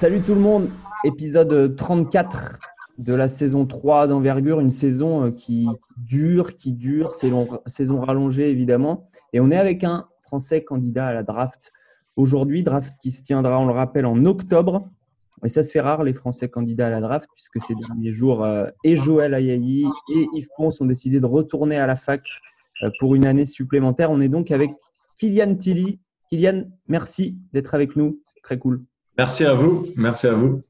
Salut tout le monde, épisode 34 de la saison 3 d'envergure, une saison euh, qui dure, qui dure, saison rallongée évidemment. Et on est avec un Français candidat à la draft aujourd'hui, draft qui se tiendra, on le rappelle, en octobre. Et ça se fait rare, les Français candidats à la draft, puisque ces derniers jours, euh, et Joël Ayayi et Yves Ponce ont décidé de retourner à la fac euh, pour une année supplémentaire. On est donc avec Kylian Tilly. Kylian, merci d'être avec nous, c'est très cool. Merci à vous. Merci à vous.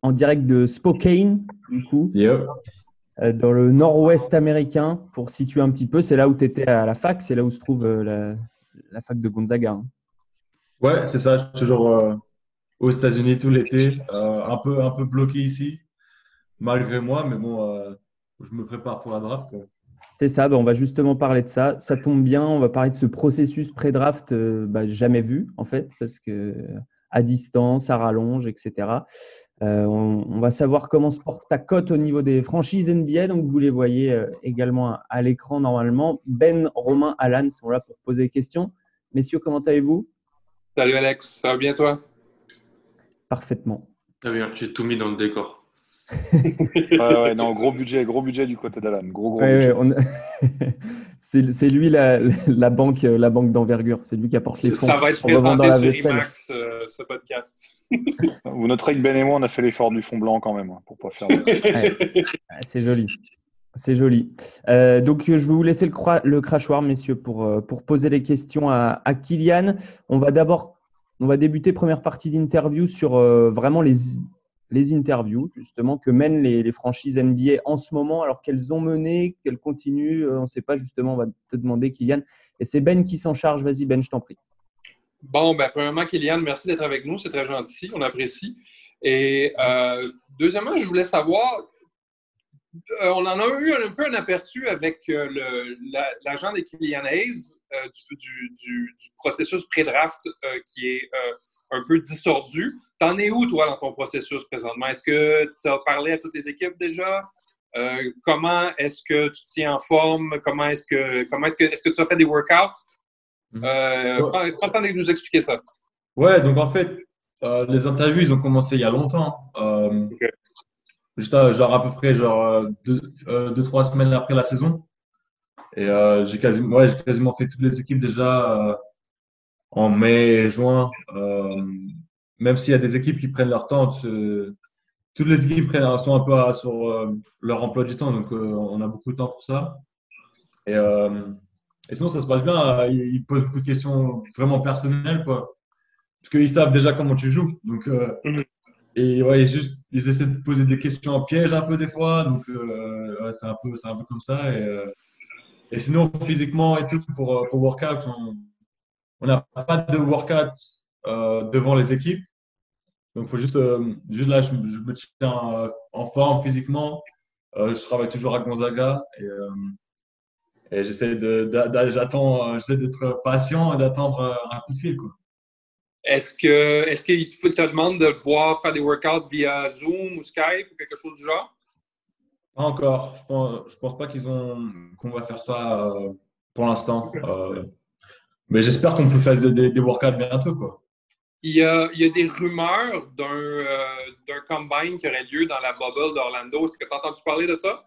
En direct de Spokane, du coup. Euh, dans le nord-ouest américain, pour situer un petit peu. C'est là où tu étais à la fac, c'est là où se trouve euh, la, fac de Gonzaga. Hein. Ouais, c'est ça. Je suis toujours euh, aux États-Unis tout l'été. un, peu, un peu bloqué ici, malgré moi, mais bon, je me prépare pour la draft. C'est ça, bah, on va justement parler de ça. Ça tombe bien, on va parler de ce processus pré-draft bah, jamais vu, en fait, parce que à distance, à rallonge, etc. Euh, on, va savoir comment se porte ta cote au niveau des franchises NBA. Donc, vous les voyez euh, également à, l'écran normalement. Ben, Romain, Alan sont là pour poser des questions. Messieurs, comment allez-vous? Salut Alex, ça va bien toi? Parfaitement. Très bien, j'ai tout mis dans le décor. Ouais, non, gros budget, gros budget du côté d'Alan. Gros, gros c'est lui la, la, banque, la banque d'envergure. C'est lui qui apporte les fonds. Ça va être présenté sur IMAX, euh, ce podcast. Vous noterez que Ben et moi, on a fait l'effort du fond blanc quand même, hein, pour pas faire. c'est joli. C'est joli. Euh, donc, je vais vous laisser le, le crachoir, messieurs, pour, euh, pour poser les questions à, à Kylian. On va d'abord on va débuter première partie d'interview sur vraiment les, les interviews justement que mènent les, franchises NBA en ce moment, alors qu'elles ont mené, qu'elles continuent, euh, on ne sait pas justement, on va te demander Kylian. Et c'est Ben qui s'en charge, vas-y Ben, je t'en prie. Bon, ben, premièrement Kylian, merci d'être avec nous, c'est très gentil, on apprécie. Et euh, deuxièmement, je voulais savoir, euh, on en a eu un, peu un aperçu avec l'agent de Kylian Hayes du, du, processus pré-draft qui est un peu distordu. T'en es où, toi, dans ton processus présentement? Est-ce que tu as parlé à toutes les équipes déjà? Euh, comment est-ce que tu te tiens en forme? Comment est-ce que, comment est-ce que, est-ce que tu as fait des workouts? Mhm. Euh, prends, le temps de nous expliquer ça. Ouais, donc en fait, euh, les interviews, ils ont commencé il y a longtemps. Juste genre à peu près genre deux, deux, trois semaines après la saison. Et j'ai quasiment, ouais, j'ai quasiment fait toutes les équipes déjà en mai et juin, euh, même s'il y a des équipes qui prennent leur temps, toutes les équipes prennent, sont un peu sur euh, leur emploi du temps, donc euh, on a beaucoup de temps pour ça. Et, et sinon, ça se passe bien. Ils, posent beaucoup de questions vraiment personnelles, quoi. Parce qu'ils savent déjà comment tu joues. Donc, mhm. et ouais, juste, ils essaient de poser des questions en piège un peu des fois. Donc, c'est un, peu, un peu comme ça. Et, et sinon, physiquement et tout, pour, pour workout, on, on n'a pas de workout euh, devant les équipes. Donc, il faut juste, euh, juste là, je, me tiens euh, en forme physiquement. je travaille toujours à Gonzaga et, j'essaie d'être patient et d'attendre un coup de fil. Est-ce que est-ce qu'il te demande de voir faire des workouts via Zoom ou Skype ou quelque chose du genre? Pas encore. Je pense, pense pas qu'ils ont qu'on va faire ça pour l'instant. Mais j'espère qu'on peut faire des, des, workouts bientôt. Quoi. Il y, a, il y a des rumeurs d'un euh, combine qui aurait lieu dans la bubble d'Orlando. Est-ce que tu as entendu parler de ça?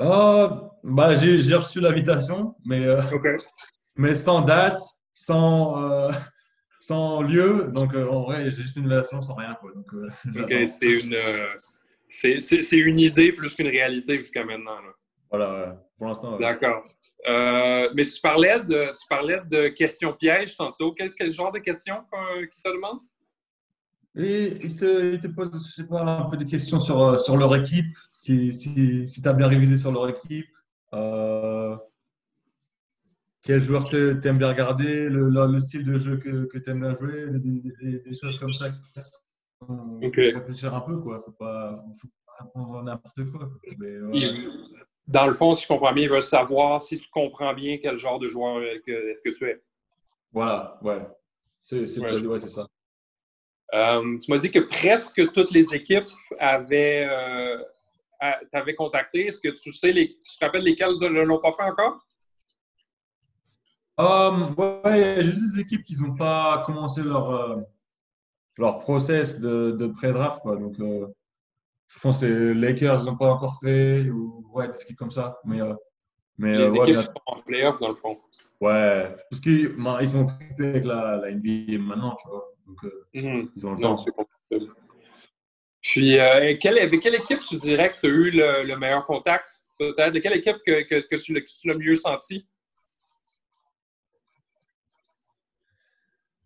Ah, bah, j'ai reçu l'invitation, mais, euh, mais sans date, sans, euh, sans lieu. Donc, en vrai, j'ai juste une invitation sans rien. Quoi. Donc, OK, c'est une, c'est une idée plus qu'une réalité jusqu'à maintenant. Voilà, pour l'instant. D'accord. Euh, mais tu parlais de, tu parlais de questions pièges tantôt. Quel, genre de questions qui te demandent? Et il te, il pose, je sais pas, un peu des questions sur, euh, sur leur équipe, si, si, si tu as bien révisé sur leur équipe. Euh, quel joueur tu aimes bien regarder, le, le, style de jeu que, que tu aimes bien jouer, des, des, choses comme ça. Ok. Réfléchir un peu, quoi. Faut pas, faut pas répondre n'importe quoi. Mais, dans le fond, si je comprends bien, il veut savoir si tu comprends bien quel genre de joueur est-ce que tu es. Voilà, ouais. C'est ça. Euh, tu m'as dit que presque toutes les équipes avaient, euh, t'avaient contacté. Est-ce que tu sais, les, tu te rappelles lesquelles ne l'ont pas fait encore? Um, ouais, il y a juste des équipes qui n'ont pas commencé leur, euh, leur process de, de pré-draft. Quoi. Donc, euh, je pense que les Lakers n'ont pas encore fait, ou ouais, des trucs comme ça. Mais, euh, mais, Les euh, ouais, équipes qui sont en playoff, dans le fond. ouais, parce qu'ils ils sont occupés avec la, la NBA maintenant, tu vois. Donc, euh, Mhm. ils ont le Non, temps. Puis, euh, quelle, avec quelle équipe tu dirais que tu as eu le, le meilleur contact? Peut-être? De quelle équipe que, que, que tu tu l'as mieux senti?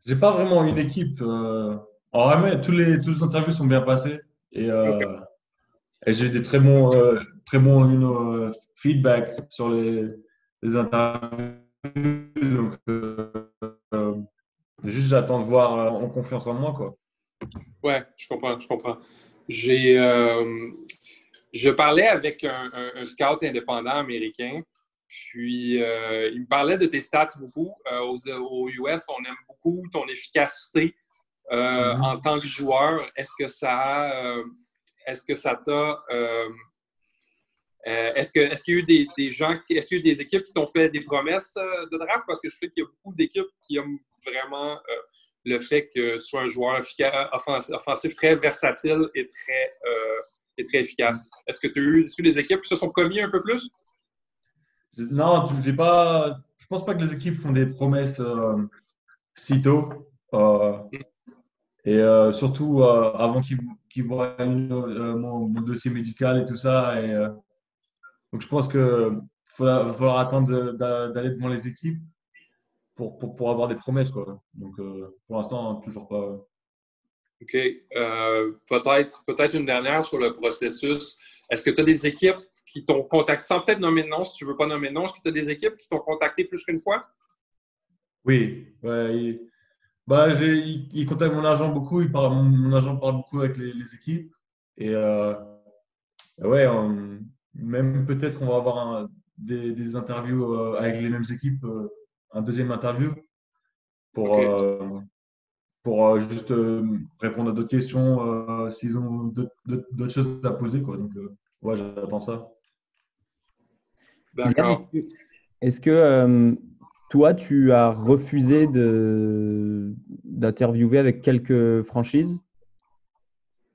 J'ai pas vraiment une équipe. Euh... En vrai, tous les, tous les interviews sont bien passés. Et, euh, et j'ai eu des très bons, euh, très bons you know, euh, feedback sur les, les interviews. Donc, euh, euh, juste j'attends de voir en confiance en moi. Quoi. Ouais, je comprends, je comprends. J'ai, je parlais avec un, un- un scout indépendant américain, puis euh, il me parlait de tes stats beaucoup. Euh, aux, aux US, on aime beaucoup ton efficacité euh, Mhm. en tant que joueur. Est-ce que ça, a, est-ce que ça t'a, euh, euh, est-ce qu'il y a eu des, des gens, est-ce qu'il y a eu des équipes qui t'ont fait des promesses euh, de draft? Parce que je sais qu'il y a beaucoup d'équipes qui aiment vraiment le fait que tu sois un joueur offensif très versatile et très, euh, et très efficace. Est-ce que tu as eu que des équipes qui se sont commis un peu plus? Non, j'ai pas. Je pense pas que les équipes font des promesses euh, si tôt. Euh, et euh, surtout euh, avant qu'ils voient euh, mon, mon dossier médical et tout ça. Et, donc je pense faut, va falloir attendre d'aller devant les équipes pour, pour, pour avoir des promesses. Quoi. Donc pour l'instant, toujours pas. OK. Peut-être, peut-être une dernière sur le processus. Est-ce que tu as des équipes qui t'ont contacté, sans peut-être nommer de nom, si tu ne veux pas nommer de nom, est-ce que tu as des équipes qui t'ont contacté plus qu'une fois? Oui, ouais, il, bah, il, il contacte mon agent beaucoup, il parle, mon, agent parle beaucoup avec les, les équipes. Et euh, ouais, on- même peut-être qu'on va avoir un- des, des interviews euh, avec les mêmes équipes, euh, un deuxième interview pour, euh, pour euh, juste euh, répondre à d'autres questions euh, s'ils ont d'autres- choses à poser. Quoi. Donc, euh, ouais, j'attends ça. D'accord. Est-ce que, euh, toi, tu as refusé d'interviewer avec quelques franchises?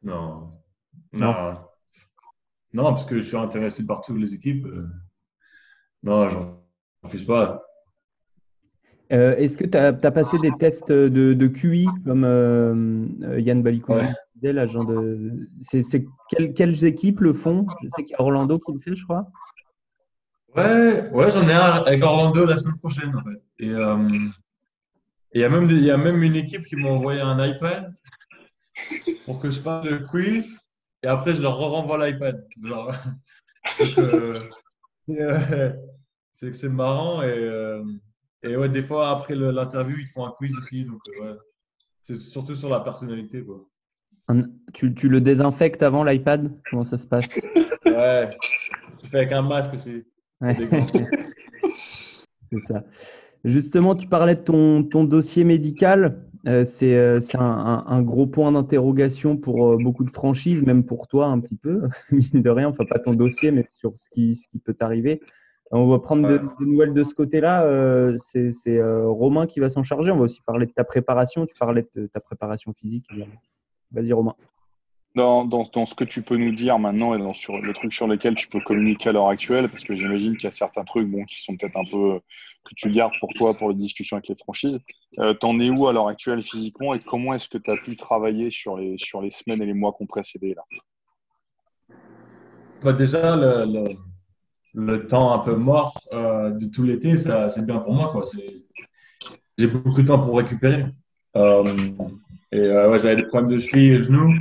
Non. Non? Non. Non, parce que je suis intéressé par toutes les équipes. euh, Non, j'en refuse pas. Euh, Est-ce que tu as, passé des tests de, de QI comme euh, Yann Balikouri Ouais. l'agent de. C'est quelles, quelles équipes le font? Je sais qu'il y a Orlando qui le fait, je crois. Ouais, ouais, j'en ai un avec Orlando la semaine prochaine, en fait. Et euh, il y a même, des- y a même une équipe qui m'a envoyé un iPad pour que je fasse le quiz et après je leur renvoie l'iPad. Euh, c'est euh, c'est que c'est marrant et, euh, et ouais, des fois après l'interview, ils te font un quiz aussi. Donc, euh, ouais. C'est surtout sur la personnalité, quoi. Un- tu, tu le désinfectes avant l'iPad? Comment ça se passe? Ouais, tu fais avec un masque aussi. Ouais. C'est ça. Justement, tu parlais de ton, ton dossier médical. Euh, c'est euh, un, un- un gros point d'interrogation pour euh, beaucoup de franchises, même pour toi un petit peu, mine de rien. Enfin, pas ton dossier, mais sur ce qui, ce qui peut t'arriver. On va prendre de- Ouais. des nouvelles de ce côté-là. C'est Romain qui va s'en charger. On va aussi parler de ta préparation. Tu parlais de ta préparation physique. Vas-y, Romain. Dans, dans, dans ce que tu peux nous dire maintenant et dans sur le truc sur lesquels tu peux communiquer à l'heure actuelle, parce que j'imagine qu'il y a certains trucs bon, qui sont peut-être un peu que tu gardes pour toi pour les discussions avec les franchises. Euh, T'en es où à l'heure actuelle physiquement et comment est-ce que tu as pu travailler sur les, sur les semaines et les mois qu'on précédé là? Bah, déjà, le, le- temps un peu mort euh, de tout l'été, c'est bien pour moi. J'ai beaucoup de temps pour récupérer. Euh, et euh, ouais, j'avais des problèmes de cheville et de genoux.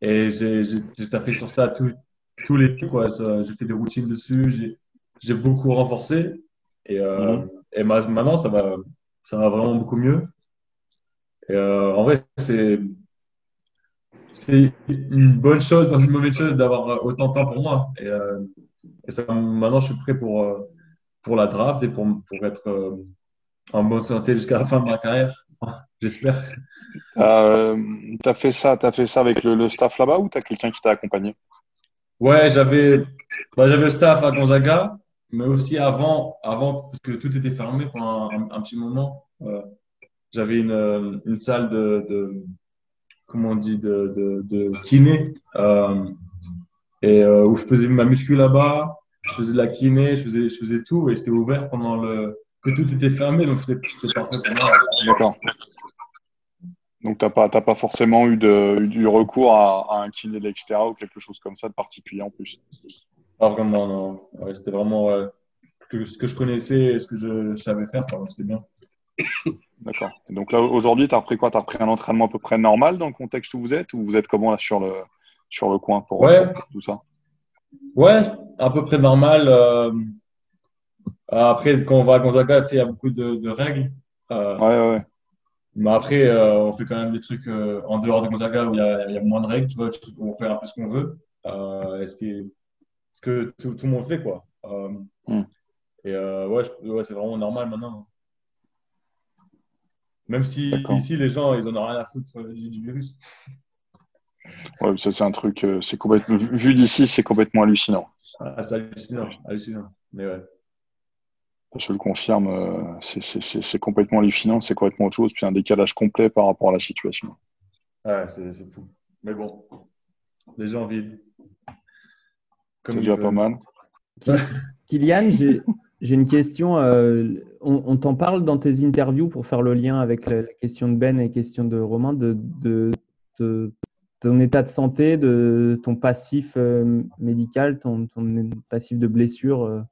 Et j'ai taffé sur ça tout, tout l'été. quoi. J'ai fait des routines dessus. J'ai j'ai beaucoup renforcé. Et, euh, Mhm. et ma- maintenant, ça va, ça va vraiment beaucoup mieux. Et euh, en vrai, c'est c'est une bonne chose dans une mauvaise chose d'avoir euh, autant de temps pour moi. Et, euh, et ça, maintenant, je suis prêt pour, euh, pour la draft et pour, pour être euh, en bonne santé jusqu'à la fin de ma carrière. J'espère. Euh, T'as fait ça, t'as fait ça avec le, le staff là-bas ou t'as quelqu'un qui t'a accompagné? Ouais, j'avais bah, j'avais le staff à Gonzaga, mais aussi avant, avant parce que tout était fermé pendant un, un- un petit moment. euh, j'avais une, euh, une salle de, de, comment on dit, de, de, de kiné. Euh, et euh, où je faisais ma muscu là-bas, je faisais de la kiné, je faisais, je faisais tout et c'était ouvert pendant le. Que tout était fermé, donc c'était parfait pour moi. D'accord. Donc, tu n'as pas, pas forcément eu, de, eu du recours à, à un kiné de l'extérieur ou quelque chose comme ça de particulier en plus? Pas vraiment, non. Ouais, c'était vraiment que- ce que je connaissais et ce que je savais faire, c'était bien. D'accord. Donc là, aujourd'hui, tu as repris quoi? Tu as repris un entraînement à peu près normal dans le contexte où vous êtes ou vous êtes comment là sur le, sur le coin pour, Ouais. pour tout ça? Ouais, à peu près normal. euh, après, quand on va à Gonzaga, tu sais, il y a beaucoup de, de règles. Euh, Ouais, ouais. Mais après, euh, on fait quand même des trucs euh, en dehors de Gonzaga où il y a, il y a moins de règles, tu vois, on fait un peu ce qu'on veut. Euh, est-ce que, ce que tout, tout le monde fait, quoi. Euh, Hmm. Et euh, ouais, c'est vraiment normal maintenant. Même si ici, les gens, ils en ont rien à foutre euh, du, virus. Ouais, ça, c'est un truc, euh, c'est complètement, vu vu d'ici, c'est complètement hallucinant. Ah, c'est hallucinant, hallucinant. Mais ouais. Je le confirme, euh, c'est- complètement hallucinant, c'est complètement autre chose, puis un décalage complet par rapport à la situation. Ouais, c'est fou. Mais bon, les gens vivent. C'est déjà veulent. pas mal. Kylian, j'ai j'ai une question. euh, on on t'en parle dans tes interviews pour faire le lien avec la, la question de Ben et la question de Romain, de, de- de ton état de santé, de ton passif euh, médical, ton, ton passif de blessure. euh.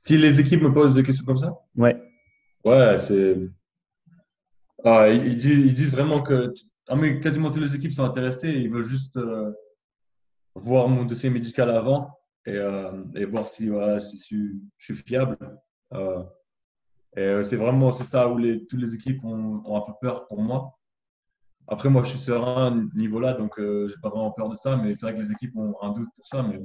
Si les équipes me posent des questions comme ça, Ouais, ouais, c'est. Ah, ils, disent, ils disent vraiment que ah, mais quasiment toutes les équipes sont intéressées. Ils veulent juste euh, voir mon dossier médical avant et, euh, et voir si, voilà, si je, suis- je suis fiable. Euh, et c'est vraiment c'est ça où les, toutes les équipes ont, ont un peu peur pour moi. Après, moi, je suis serein à niveau-là, donc euh, j'ai pas vraiment peur de ça. Mais c'est vrai que les équipes ont un doute pour ça, mais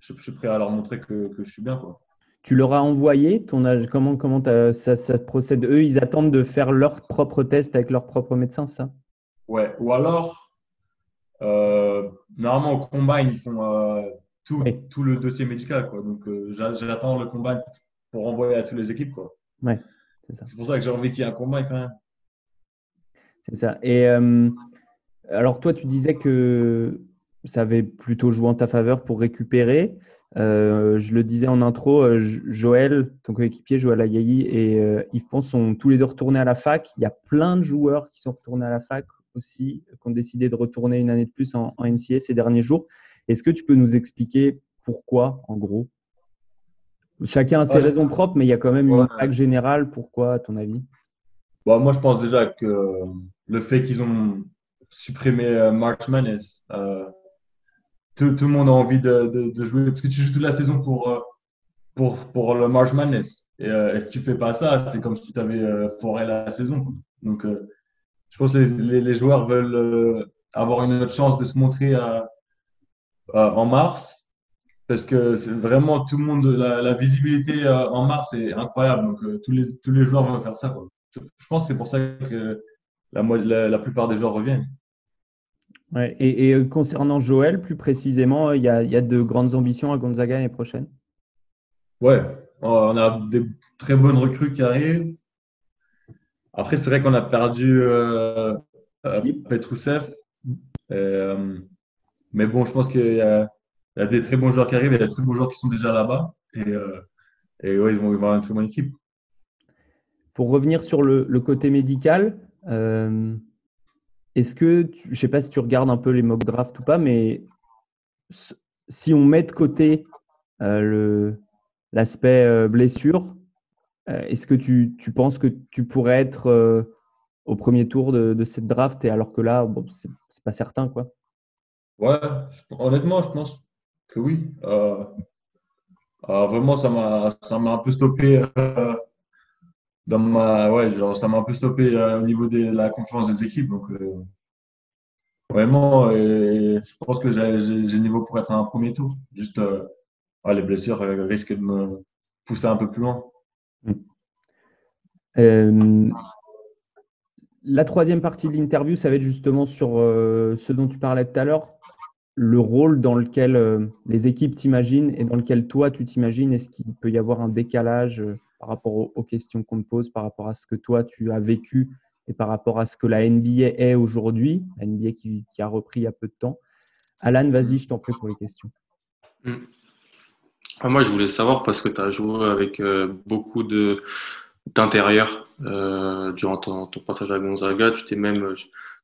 je, je suis prêt à leur montrer que, que je suis bien, quoi. Tu leur as envoyé ton âge. Comment, ça, ça procède? Eux, ils attendent de faire leur propre test avec leur propre médecin, ça? Ouais, ou alors, euh, normalement au combine, ils font euh, tout, Oui. tout le dossier médical. Quoi. Donc, euh, j'a- j'attends le combine pour, envoyer à toutes les équipes. Quoi. C'est ça. C'est pour ça que j'ai envie qu'il y ait un combine quand même. C'est ça. Et alors, toi, tu disais que ça avait plutôt joué en ta faveur pour récupérer. Euh, je le disais en intro, euh, Jo- Joël, ton coéquipier, Joël Ayayi et euh, Yves Pons sont tous les deux retournés à la fac. Il y a plein de joueurs qui sont retournés à la fac aussi, qui ont décidé de retourner une année de plus en, en NCA ces derniers jours. Est-ce que tu peux nous expliquer pourquoi, en gros? Chacun a ses raisons propres, mais il y a quand même Ouais. une vague générale. Pourquoi, à ton avis? Bon, moi, je pense déjà que le fait qu'ils ont supprimé March Madness, euh, tout, le monde a envie de, de- jouer. Parce que tu joues toute la saison pour, euh, pour, pour le March Madness. Et, euh, et si tu fais pas ça, c'est comme si tu avais foré la saison. Donc, euh, je pense que les, les, joueurs veulent euh, avoir une autre chance de se montrer en mars. Parce que c'est vraiment tout le monde, la, visibilité euh, en mars est incroyable. Donc, euh, tous, les, tous les joueurs veulent faire ça. Je pense que c'est pour ça que la, la, la plupart des joueurs reviennent. Ouais, et, et, euh, concernant Joël, plus précisément, il y a, il y a de grandes ambitions à Gonzaga l'année prochaine? Ouais, on a des très bonnes recrues qui arrivent. Après, c'est vrai qu'on a perdu euh, euh. Euh, mais bon, je pense qu'il y a, il y a des très bons joueurs qui arrivent, il y a des très bons joueurs qui sont déjà là-bas. Et, euh, et ouais, ils vont avoir une très bonne équipe. Pour revenir sur le, le côté médical, euh, est-ce que, tu- je ne sais pas si tu regardes un peu les mock drafts ou pas, mais si on met de côté euh, l'aspect euh, blessure, euh, est-ce que tu, penses que tu pourrais être au premier tour de, cette draft et alors que là, bon, c'est pas certain quoi? Ouais, honnêtement, je pense que oui. Vraiment, ça m'a, un peu stoppé dans ma, ouais, genre, ça m'a un peu stoppé euh, au niveau de la confiance des équipes. Donc, euh, vraiment, je pense que j'ai, le niveau pour être un premier tour. Juste, euh, les blessures risquent de me pousser un peu plus loin. Euh, la troisième partie de l'interview, ça va être justement sur ce dont tu parlais tout à l'heure, le rôle dans lequel les équipes t'imaginent et dans lequel toi tu t'imagines. Est-ce qu'il peut y avoir un décalage par rapport aux, questions qu'on te pose, par rapport à ce que toi tu as vécu et par rapport à ce que la NBA est aujourd'hui, la NBA qui, a repris il y a peu de temps. Alan, vas-y, je t'en prie pour les questions. Hmm. Ah, moi, je voulais savoir parce que tu as joué avec euh, beaucoup de d'intérieur euh, durant ton, passage à Gonzaga. Tu même,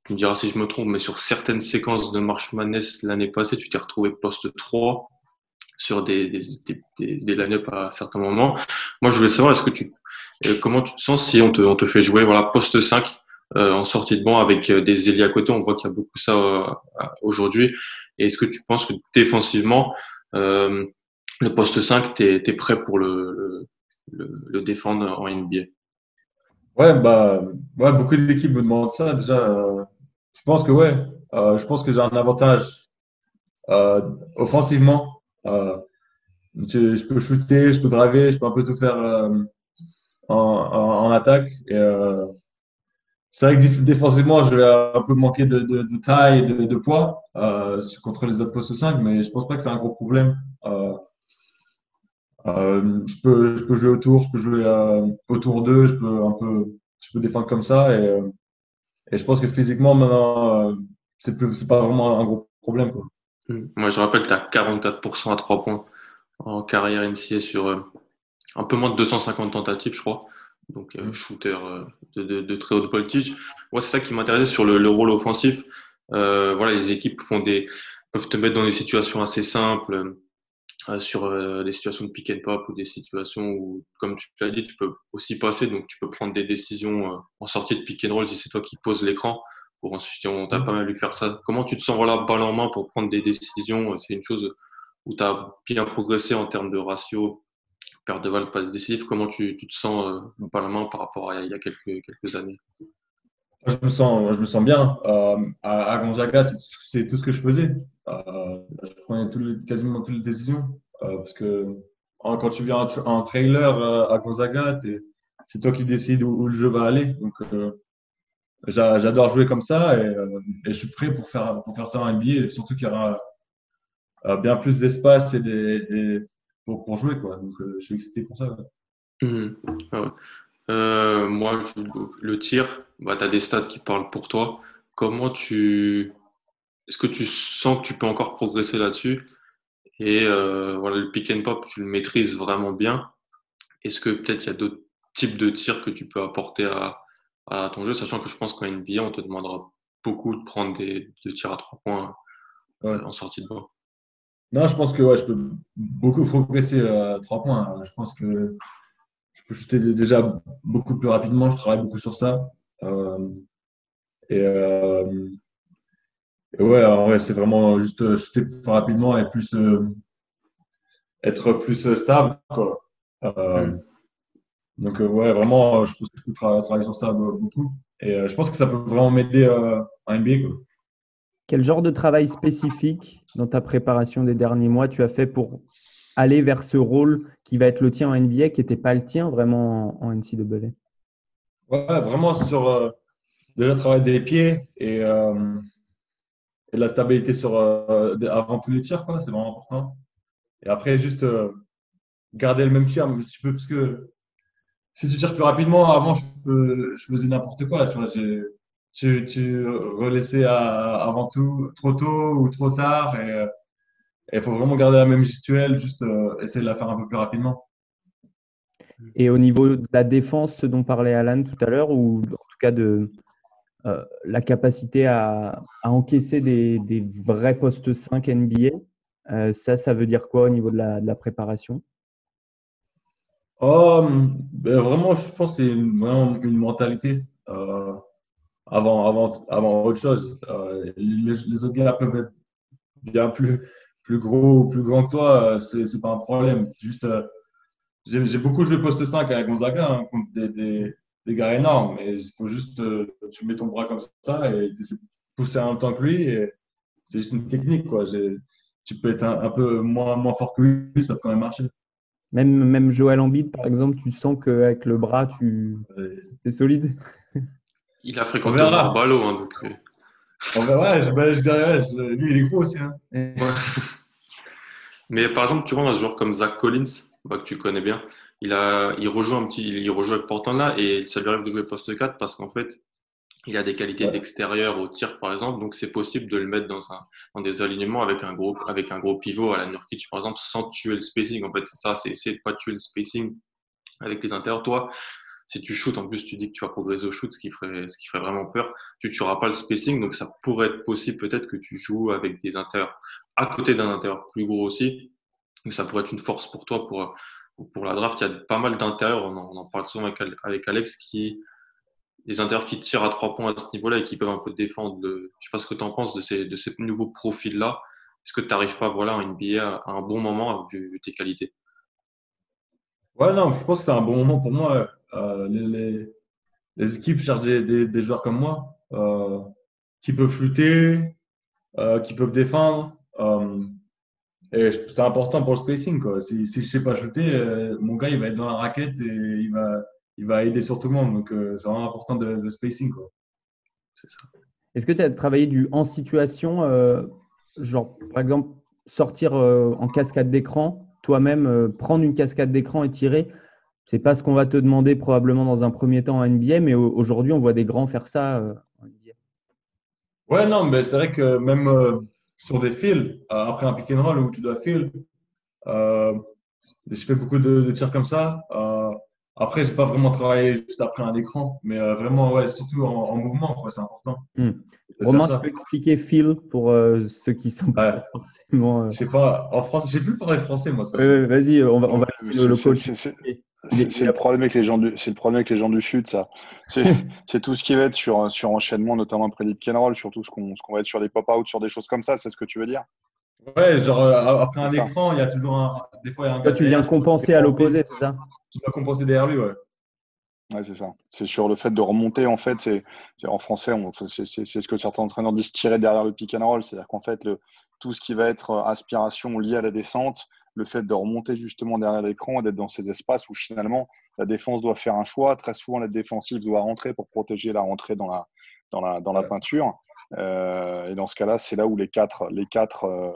tu me diras si je me trompe, mais sur certaines séquences de March Madness l'année passée, tu t'es retrouvé poste 3 sur des, des, des, des line-up à certains moments. Moi, je voulais savoir, est-ce que tu, euh, comment tu te sens si on te, on te fait jouer voilà, poste 5 euh, en sortie de banc avec euh, des ailiers à côté? On voit qu'il y a beaucoup ça euh, aujourd'hui. Et est-ce que tu penses que défensivement, euh, le poste 5, tu es, prêt pour le, le, le, défendre en NBA Ouais, bah, ouais, beaucoup d'équipes me demandent ça. Déjà, je pense que ouais, je pense que j'ai un avantage offensivement euh, je, peux shooter, je peux driver, je peux un peu tout faire euh, en, attaque. Et, euh, c'est vrai que défensivement, je vais un peu manquer de, taille et de, poids euh, contre les autres postes 5, mais je pense pas que c'est un gros problème. Euh, euh, je, peux, jouer autour, je peux jouer euh, autour d'eux, je peux un peu, je peux défendre comme ça. Et, je pense que physiquement, maintenant, c'est c'est pas vraiment un gros problème. Mm. Moi, je rappelle tu as 44% à 3 points en carrière NCA sur euh, un peu moins de 250 tentatives, je crois. Donc, euh, mm. shooter euh, de, de, très haute voltage. Moi, c'est ça qui m'intéressait sur le, rôle offensif. voilà, les équipes font des, peuvent te mettre dans des situations assez simples, sur des situations de pick and pop ou des situations où, comme tu l'as dit, tu peux aussi passer. Donc, tu peux prendre des décisions en sortie de pick and roll si c'est toi qui poses l'écran pour ensuite on t'a pas mal lu faire ça. Comment tu te sens voilà, balle en main pour prendre des décisions C'est une chose où tu as bien progressé en termes de ratio, perte de balle, passe décisive. Comment tu, tu, te sens euh, balle en main par rapport à il y a quelques, quelques années? Je me, sens, je me sens bien. Euh, à, Gonzaga, c'est tout ce que je faisais. Euh, je prenais quasiment toutes les décisions. Euh, parce que quand tu viens en, trailer euh, à Gonzaga, c'est toi qui décides où, où, le jeu va aller. Donc, J'adore jouer comme ça euh, et, je suis prêt pour faire, pour faire ça en NBA. Surtout qu'il y aura euh, bien plus d'espace et des, pour, jouer. Quoi. Donc, euh, je suis excité pour ça. Mmh. Ah moi, le tir, bah, tu as des stats qui parlent pour toi. Comment tu. Est-ce que tu sens que tu peux encore progresser là-dessus? Et voilà, le pick and pop, tu le maîtrises vraiment bien. Est-ce que peut-être il y a d'autres types de tirs que tu peux apporter à, à ton jeu, sachant que je pense qu'en NBA, on te demandera beaucoup de prendre des, tirs à trois points euh, en sortie de banc. Non, je pense que ouais, je peux beaucoup progresser à trois points. Je pense que je peux shooter déjà beaucoup plus rapidement. Je travaille beaucoup sur ça. Euh, et, euh, ouais, c'est vraiment juste shooter plus rapidement et plus être plus stable. Quoi. Hmm. Donc, euh, ouais, vraiment, je pense que je peux travailler sur ça beaucoup. Et euh, je pense que ça peut vraiment m'aider euh, en NBA. Quel genre de travail spécifique dans ta préparation des derniers mois tu as fait pour aller vers ce rôle qui va être le tien en NBA, qui n'était pas le tien vraiment en, NCAA Ouais, vraiment sur euh, déjà travail des pieds et, euh, et la stabilité sur, avant tous les tirs, c'est vraiment important. Et après, juste garder le même tir, si tu peux, parce que si tu tires plus rapidement, avant, je, faisais n'importe quoi. Tu, tu relaissais avant tout trop tôt ou trop tard. Et il faut vraiment garder la même gestuelle, juste euh, essayer de la faire un peu plus rapidement. Et au niveau de la défense, ce dont parlait Alan tout à l'heure, ou en tout cas de euh, la capacité à, encaisser des, vrais postes 5 NBA, euh, ça, ça veut dire quoi au niveau de la préparation? Oh, ben vraiment, je pense que c'est vraiment une mentalité euh, avant, avant, avant autre chose. Euh, les, autres gars peuvent être bien plus, plus gros ou plus grands que toi, c'est, c'est pas un problème. Juste, euh, j'ai, j'ai beaucoup joué poste 5 avec Gonzaga hein, contre des, des, des, gars énormes. Et il faut juste, tu mets ton bras comme ça et tu essaies de pousser en même temps que lui. Et c'est juste une technique, quoi. J'ai, tu peux être un, un, peu moins, moins fort que lui, ça peut quand même marcher. Même, même Joël Embiid, par exemple, tu sens qu'avec le bras, tu es solide. Il a fréquenté le ballot. Hein, donc... Ouais, je, bah, je dirais, lui, il est gros aussi. Hein. Mais par exemple, tu vois, un joueur comme Zach Collins, que tu connais bien, il, a, il, rejoue un petit, il rejoue avec Portland là et ça lui arrive de jouer poste 4 parce qu'en fait, il a des qualités d'extérieur au tir, par exemple, donc c'est possible de le mettre dans, un, dans des alignements avec un, gros, avec un gros pivot à la Nurkic, par exemple, sans tuer le spacing. En fait, c'est ça, c'est essayer de pas tuer le spacing avec les intérieurs. Toi, si tu shootes, en plus, tu dis que tu vas progresser au shoot, ce qui ferait, ce qui ferait vraiment peur. Tu tueras pas le spacing, donc ça pourrait être possible peut-être que tu joues avec des intérieurs à côté d'un intérieur plus gros aussi. Donc ça pourrait être une force pour toi pour, pour la draft. Il y a pas mal d'intérieurs, on, en parle souvent avec, avec Alex, qui les intérieurs qui tirent à trois points à ce niveau-là et qui peuvent un peu défendre. Le, je sais pas ce que tu en penses de ces, de ces nouveaux profils-là. Est-ce que tu n'arrives pas voilà, à NBA à, un bon moment vu, tes qualités? Ouais, non, je pense que c'est un bon moment pour moi. Euh, les, les, équipes cherchent des, des, joueurs comme moi euh, qui peuvent shooter, euh, qui peuvent défendre. Et c'est important pour le spacing. Si, si je ne sais pas shooter, mon gars, il va être dans la raquette et il va, il va aider sur tout le monde. Donc, c'est vraiment important de, le spacing. Quoi. C'est ça. Est-ce que tu as travaillé du en situation, genre par exemple sortir en cascade d'écran, toi-même prendre une cascade d'écran et tirer? C'est pas ce qu'on va te demander probablement dans un premier temps en NBA, mais aujourd'hui, on voit des grands faire ça euh, en NBA. Ouais, non, mais c'est vrai que même euh, sur des fils, euh, après un pick and roll où tu dois fil, je fais beaucoup de, tirs comme ça. Après, j'ai pas vraiment travaillé juste après un écran, mais vraiment, ouais, surtout en, mouvement, c'est important. Hmm. Romain, tu peux expliquer fil pour ceux qui sont pas forcément. Je sais pas, en France, j'ai plus parler français, moi. Vas-y, on va, on va le, le coach. C'est le problème avec les gens du, c'est le problème avec les gens du sud, ça. C'est tout ce qui va être sur, sur enchaînement, notamment après les pick and roll, surtout ce qu'on ce qu'on va être sur les pop-out, sur des choses comme ça. C'est ce que tu veux dire? Ouais, genre euh, après un écran, il y a toujours un. Des fois, il y a un. Toi, tu viens compenser à l'opposé, c'est ça? Tu dois compenser derrière lui, ouais. Ouais, c'est ça. C'est sur le fait de remonter, en fait, c'est en français, c'est ce que certains entraîneurs disent tirer derrière le pick and roll. C'est-à-dire qu'en fait, le, tout ce qui va être euh, aspiration liée à la descente, le fait de remonter justement derrière l'écran et d'être dans ces espaces où finalement la défense doit faire un choix. Très souvent, la défensive doit rentrer pour protéger la rentrée dans la, dans la, dans la peinture. Euh, et dans ce cas-là, c'est là où les quatre, les, quatre, euh,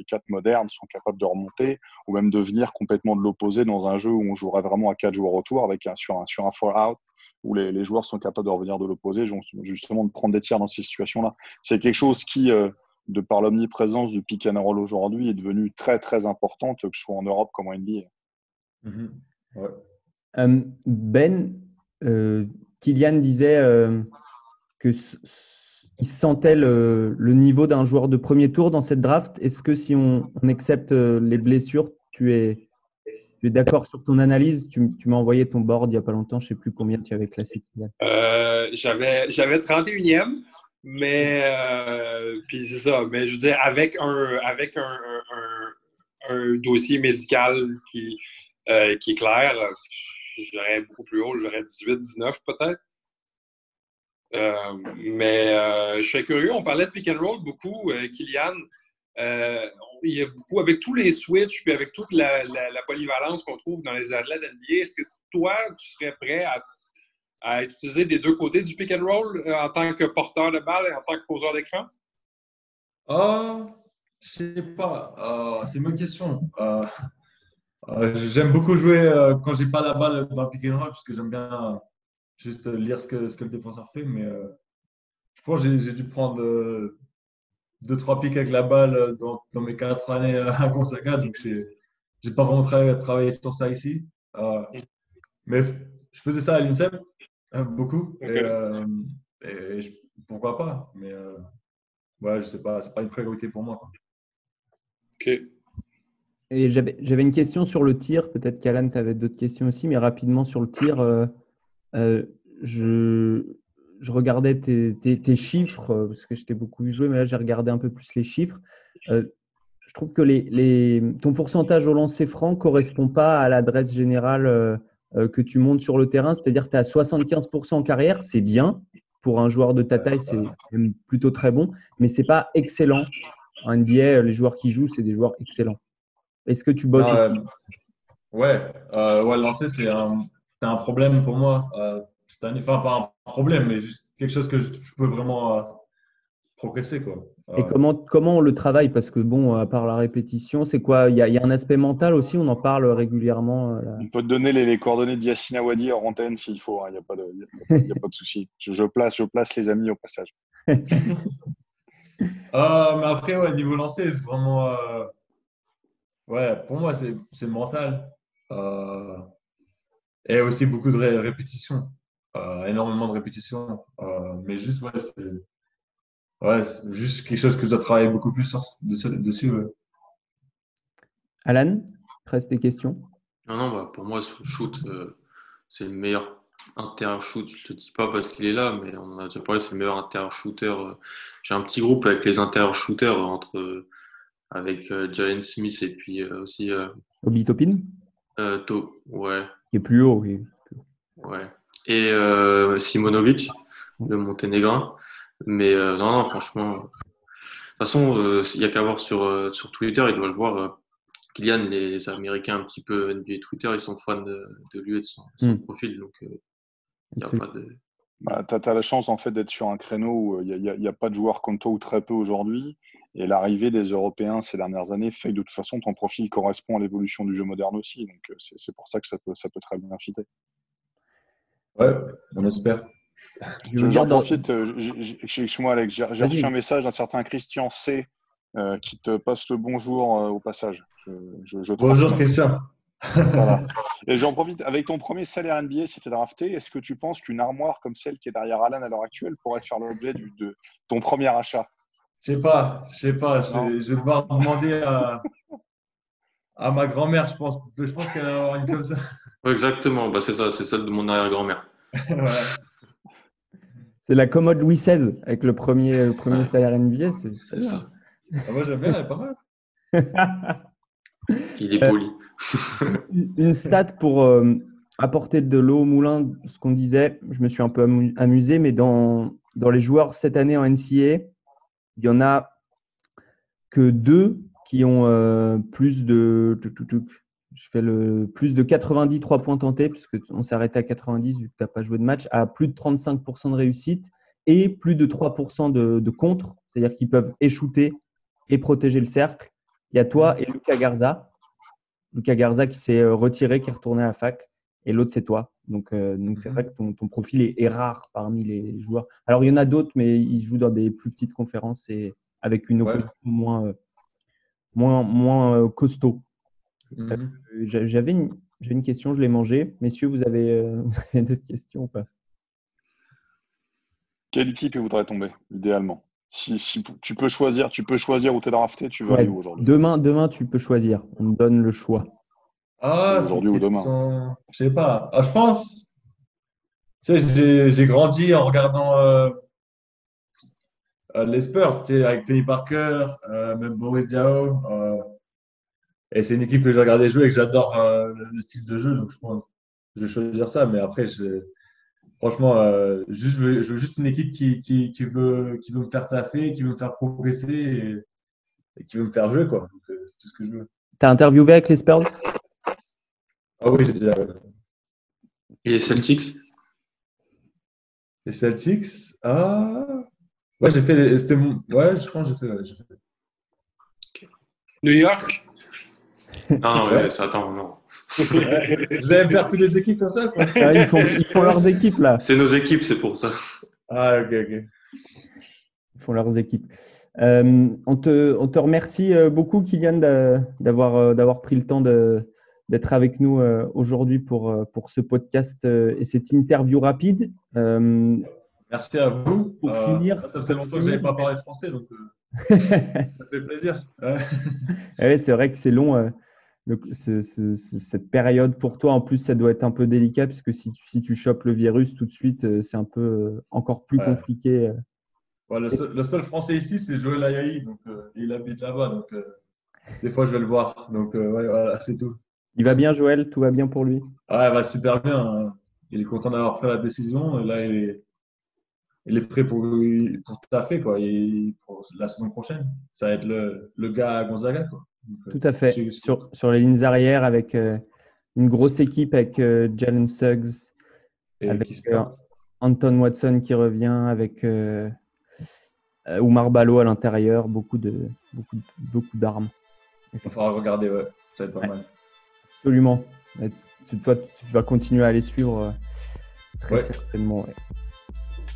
les quatre modernes sont capables de remonter ou même de venir complètement de l'opposé dans un jeu où on jouerait vraiment à quatre joueurs autour avec un, sur un, sur un four out où les, joueurs sont capables de revenir de l'opposé, justement de prendre des tirs dans ces situations-là. C'est quelque chose qui, euh, de par l'omniprésence du pick and roll aujourd'hui, est devenue très très importante, que ce soit en Europe comme en NBA. Mhm. Euh, ben, euh, Kylian disait euh, que il sentait le, niveau d'un joueur de premier tour dans cette draft. Est-ce que si on, accepte les blessures, tu es, tu es d'accord sur ton analyse? Tu, m'as envoyé ton board il n'y a pas longtemps, je ne sais plus combien tu avais classé. Kylian. j'avais, j'avais 31e. Mais, euh, c'est ça. Mais je veux dire, avec un, avec un, un, dossier médical qui, euh, qui est clair, j'aurais beaucoup plus haut, j'aurais 18, 19 peut-être. Euh, mais je serais curieux, on parlait de pick and roll beaucoup, Kylian. il y a beaucoup, avec tous les switches, puis avec toute la, polyvalence qu'on trouve dans les athlètes NBA, est-ce que toi, tu serais prêt à à utiliser des deux côtés du pick and roll euh, en tant que porteur de balle et en tant que poseur d'écran? Ah, je sais pas. Euh, c'est bonne question. Euh, j'aime beaucoup jouer quand j'ai pas la balle dans le pick and roll parce que j'aime bien juste lire ce que, ce que le défenseur fait. Mais je pense que j'ai dû prendre deux, trois pics avec la balle dans, dans mes quatre années à Gonzaga. Donc, j'ai pas vraiment travaillé, sur ça ici. mais je faisais ça à l'INSEP euh, beaucoup. Euh, et, pourquoi pas Mais euh, ouais, je sais pas, c'est pas une priorité pour moi. Ok. Et j'avais une question sur le tir. Peut-être qu'Alan, tu avais d'autres questions aussi, mais rapidement sur le tir, je, je, regardais tes, tes, chiffres, parce que j'étais beaucoup joué, mais là j'ai regardé un peu plus les chiffres. je trouve que les, les, ton pourcentage au lancer franc ne correspond pas à l'adresse générale euh, que tu montes sur le terrain, c'est-à-dire que tu à 75% en carrière, c'est bien. Pour un joueur de ta taille, c'est plutôt très bon, mais c'est pas excellent. En NBA, les joueurs qui jouent, c'est des joueurs excellents. Est-ce que tu bosses aussi? Ouais, euh, ouais, lancer, c'est un, un, problème pour moi. Euh, cette année. Enfin, pas un problème, mais juste quelque chose que je, peux vraiment progresser. Quoi. Et comment, comment on le travaille? Parce que, bon, à part la répétition, c'est quoi? Il y, a, il y, a, un aspect mental aussi, on en parle régulièrement. Là. On peut te donner les, les coordonnées de Yassine Awadi en antenne s'il faut, il hein, n'y a pas de, y a, pas de souci. Je, je, place, je place les amis au passage. euh, mais après, ouais, niveau lancé, c'est vraiment. Euh... Ouais, pour moi, c'est mental. Euh... Et aussi beaucoup de ré répétitions. Euh, énormément de répétitions. Euh, mais juste, ouais, c'est ouais, juste quelque chose que je dois travailler beaucoup plus sur, dessus. Ouais. Alan, reste des questions? Non, non, bah, pour moi, shoot, euh, c'est le meilleur intérieur shoot. Je te dis pas parce qu'il est là, mais on en a déjà parlé, c'est le meilleur intérieur shooter. J'ai un petit groupe avec les intérieurs shooters entre avec Jalen Smith et puis aussi. Obi Topin to, ouais. Qui est plus haut, oui. Ouais. Et euh, Simonovic, le monténégrin. Mais euh, non, non, franchement. De toute façon, il euh, n'y a qu'à voir sur, sur Twitter, ils doivent le voir. Kylian, les, les, Américains un petit peu NBA Twitter, ils sont fans de, de lui et de son, son mm. profil. Donc, il n'y a pas de. Bah, tu as, la chance en fait d'être sur un créneau où il n'y a, a, a, pas de joueurs comme toi ou très peu aujourd'hui. Et l'arrivée des Européens ces dernières années fait que de toute façon ton profil correspond à l'évolution du jeu moderne aussi. Donc c'est pour ça que ça peut, ça peut très bien fitter. Ouais, on espère. J'en profite, excuse-moi Alex, j'ai reçu un message d'un certain Christian C euh, qui te passe le bonjour euh, au passage. Je, je, je bonjour Christian. voilà. Et j'en profite, avec ton premier salaire NBA, si tu es drafté, est-ce que tu penses qu'une armoire comme celle qui est derrière Alan à l'heure actuelle pourrait faire l'objet de ton premier achat? Je sais pas, je sais pas. Je, vais devoir demander à, à ma grand-mère, je pense. Je pense qu'elle va avoir une comme ça. Exactement, bah, c'est ça, c'est celle de mon arrière-grand-mère. C'est la commode Louis XVI avec le premier, le premier ouais. salaire NBA. C'est ça. Ah, moi j'aime bien, elle est pas mal. Il est poli. Euh, une stat pour euh, apporter de l'eau au moulin, ce qu'on disait, je me suis un peu amusé, mais dans, dans les joueurs cette année en NCA, il y en a que deux qui ont euh, plus de je fais le plus de 90 3 points tentés, puisqu'on s'est arrêté à 90 vu que tu n'as pas joué de match, à plus de 35% de réussite et plus de 3% de, de contre, c'est-à-dire qu'ils peuvent échouter et protéger le cercle. Il y a toi et Lucas Garza. Lucas Garza qui s'est euh, retiré, qui est retourné à la fac, et l'autre c'est toi. Donc, euh, donc c'est vrai que ton, ton profil est, est, rare parmi les joueurs. Alors il y en a d'autres, mais ils jouent dans des plus petites conférences et avec une opposition ouais. moins, euh, moins, moins euh, costaud. Euh, J'avais une, une, question, je l'ai mangée. Messieurs, vous avez, euh, avez d'autres questions ou pas? Quelle équipe voudrait tomber, idéalement? Si, si, tu peux choisir, tu peux choisir où tu es drafté, tu veux ouais, aller où aujourd'hui? Demain, demain, tu peux choisir. On me donne le choix. Ah, aujourd'hui ou demain sont... Je sais pas. Ah, je pense. Tu sais, j'ai grandi en regardant euh, euh, les Spurs, tu sais, avec Tony Parker, euh, même Boris Diaw. Et c'est une équipe que j'ai regardé jouer et que j'adore euh, le style de jeu. Donc, je pense je vais choisir ça. Mais après, je, franchement, euh, juste, je, veux, je, veux, juste une équipe qui, qui, qui, veut, qui veut me faire taffer, qui veut me faire progresser et, et qui veut me faire jouer. Quoi. Euh, c'est tout ce que je veux. Tu as interviewé avec les Spurs? Ah oui, j'ai déjà. Et les Celtics Les Celtics Ah. Ouais, j'ai fait. C'était mon... Ouais, je pense que j'ai fait. Ouais, fait. Okay. New York non, non, mais ça, attends, non. Vous allez me faire toutes les équipes comme ça quoi ah, ils, font, ils, font, leurs équipes là. C'est nos équipes, c'est pour ça. Ah, ok, ok. Ils font leurs équipes. Euh, on, te, on, te, remercie euh, beaucoup, Kylian, d'avoir euh, pris le temps d'être avec nous euh, aujourd'hui pour, pour ce podcast et cette interview rapide. Merci à vous. Pour finir. Ça faisait longtemps que je n'avais pas parlé français, donc ça fait plaisir. Ouais. ouais, c'est vrai que c'est long le, ce, ce, cette période pour toi, en plus, ça doit être un peu délicat puisque si tu, si tu chopes le virus tout de suite, euh, c'est un peu euh, encore plus ouais. compliqué. euh. Ouais, le, seul, le, seul, français ici, c'est Joël Ayaï, donc euh, il habite là-bas, donc euh, des fois je vais le voir. Donc voilà, c'est tout. Il va bien, Joël? Tout va bien pour lui? Ah, il va super bien. Hein. Il est content d'avoir fait la décision. Et là, il est, il est prêt pour, pour taffer quoi. Et pour la saison prochaine. Ça va être le, le gars à Gonzaga. Quoi. Tout à fait. Sur, sur, les lignes arrières, avec euh, une grosse équipe avec euh, Jalen Suggs, Et avec euh, Anton Watson qui revient, avec Oumar Balo à l'intérieur, beaucoup de beaucoup, beaucoup d'armes. Il faudra regarder, ouais. Ça va être pas mal. Absolument. toi, tu vas continuer à les suivre très certainement.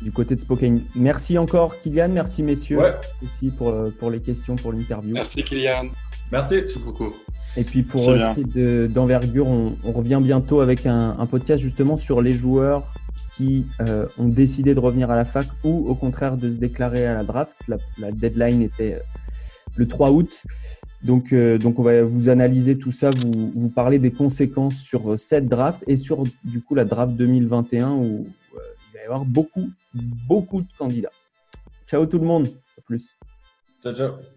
Du côté de Spokane. Merci encore, Kylian. Merci, messieurs, aussi pour, pour les questions, pour l'interview. Merci, Kylian. Merci. Merci beaucoup. Et puis pour ce qui est d'envergure, on, revient bientôt avec un, podcast justement sur les joueurs qui euh, ont décidé de revenir à la fac ou au contraire de se déclarer à la draft. La, deadline était euh, le 3 août. Donc, euh, donc on va vous analyser tout ça, vous, vous parler des conséquences sur cette draft et sur du coup la draft 2021 où il va y avoir beaucoup, beaucoup de candidats. Ciao tout le monde. À plus. Ciao, ciao.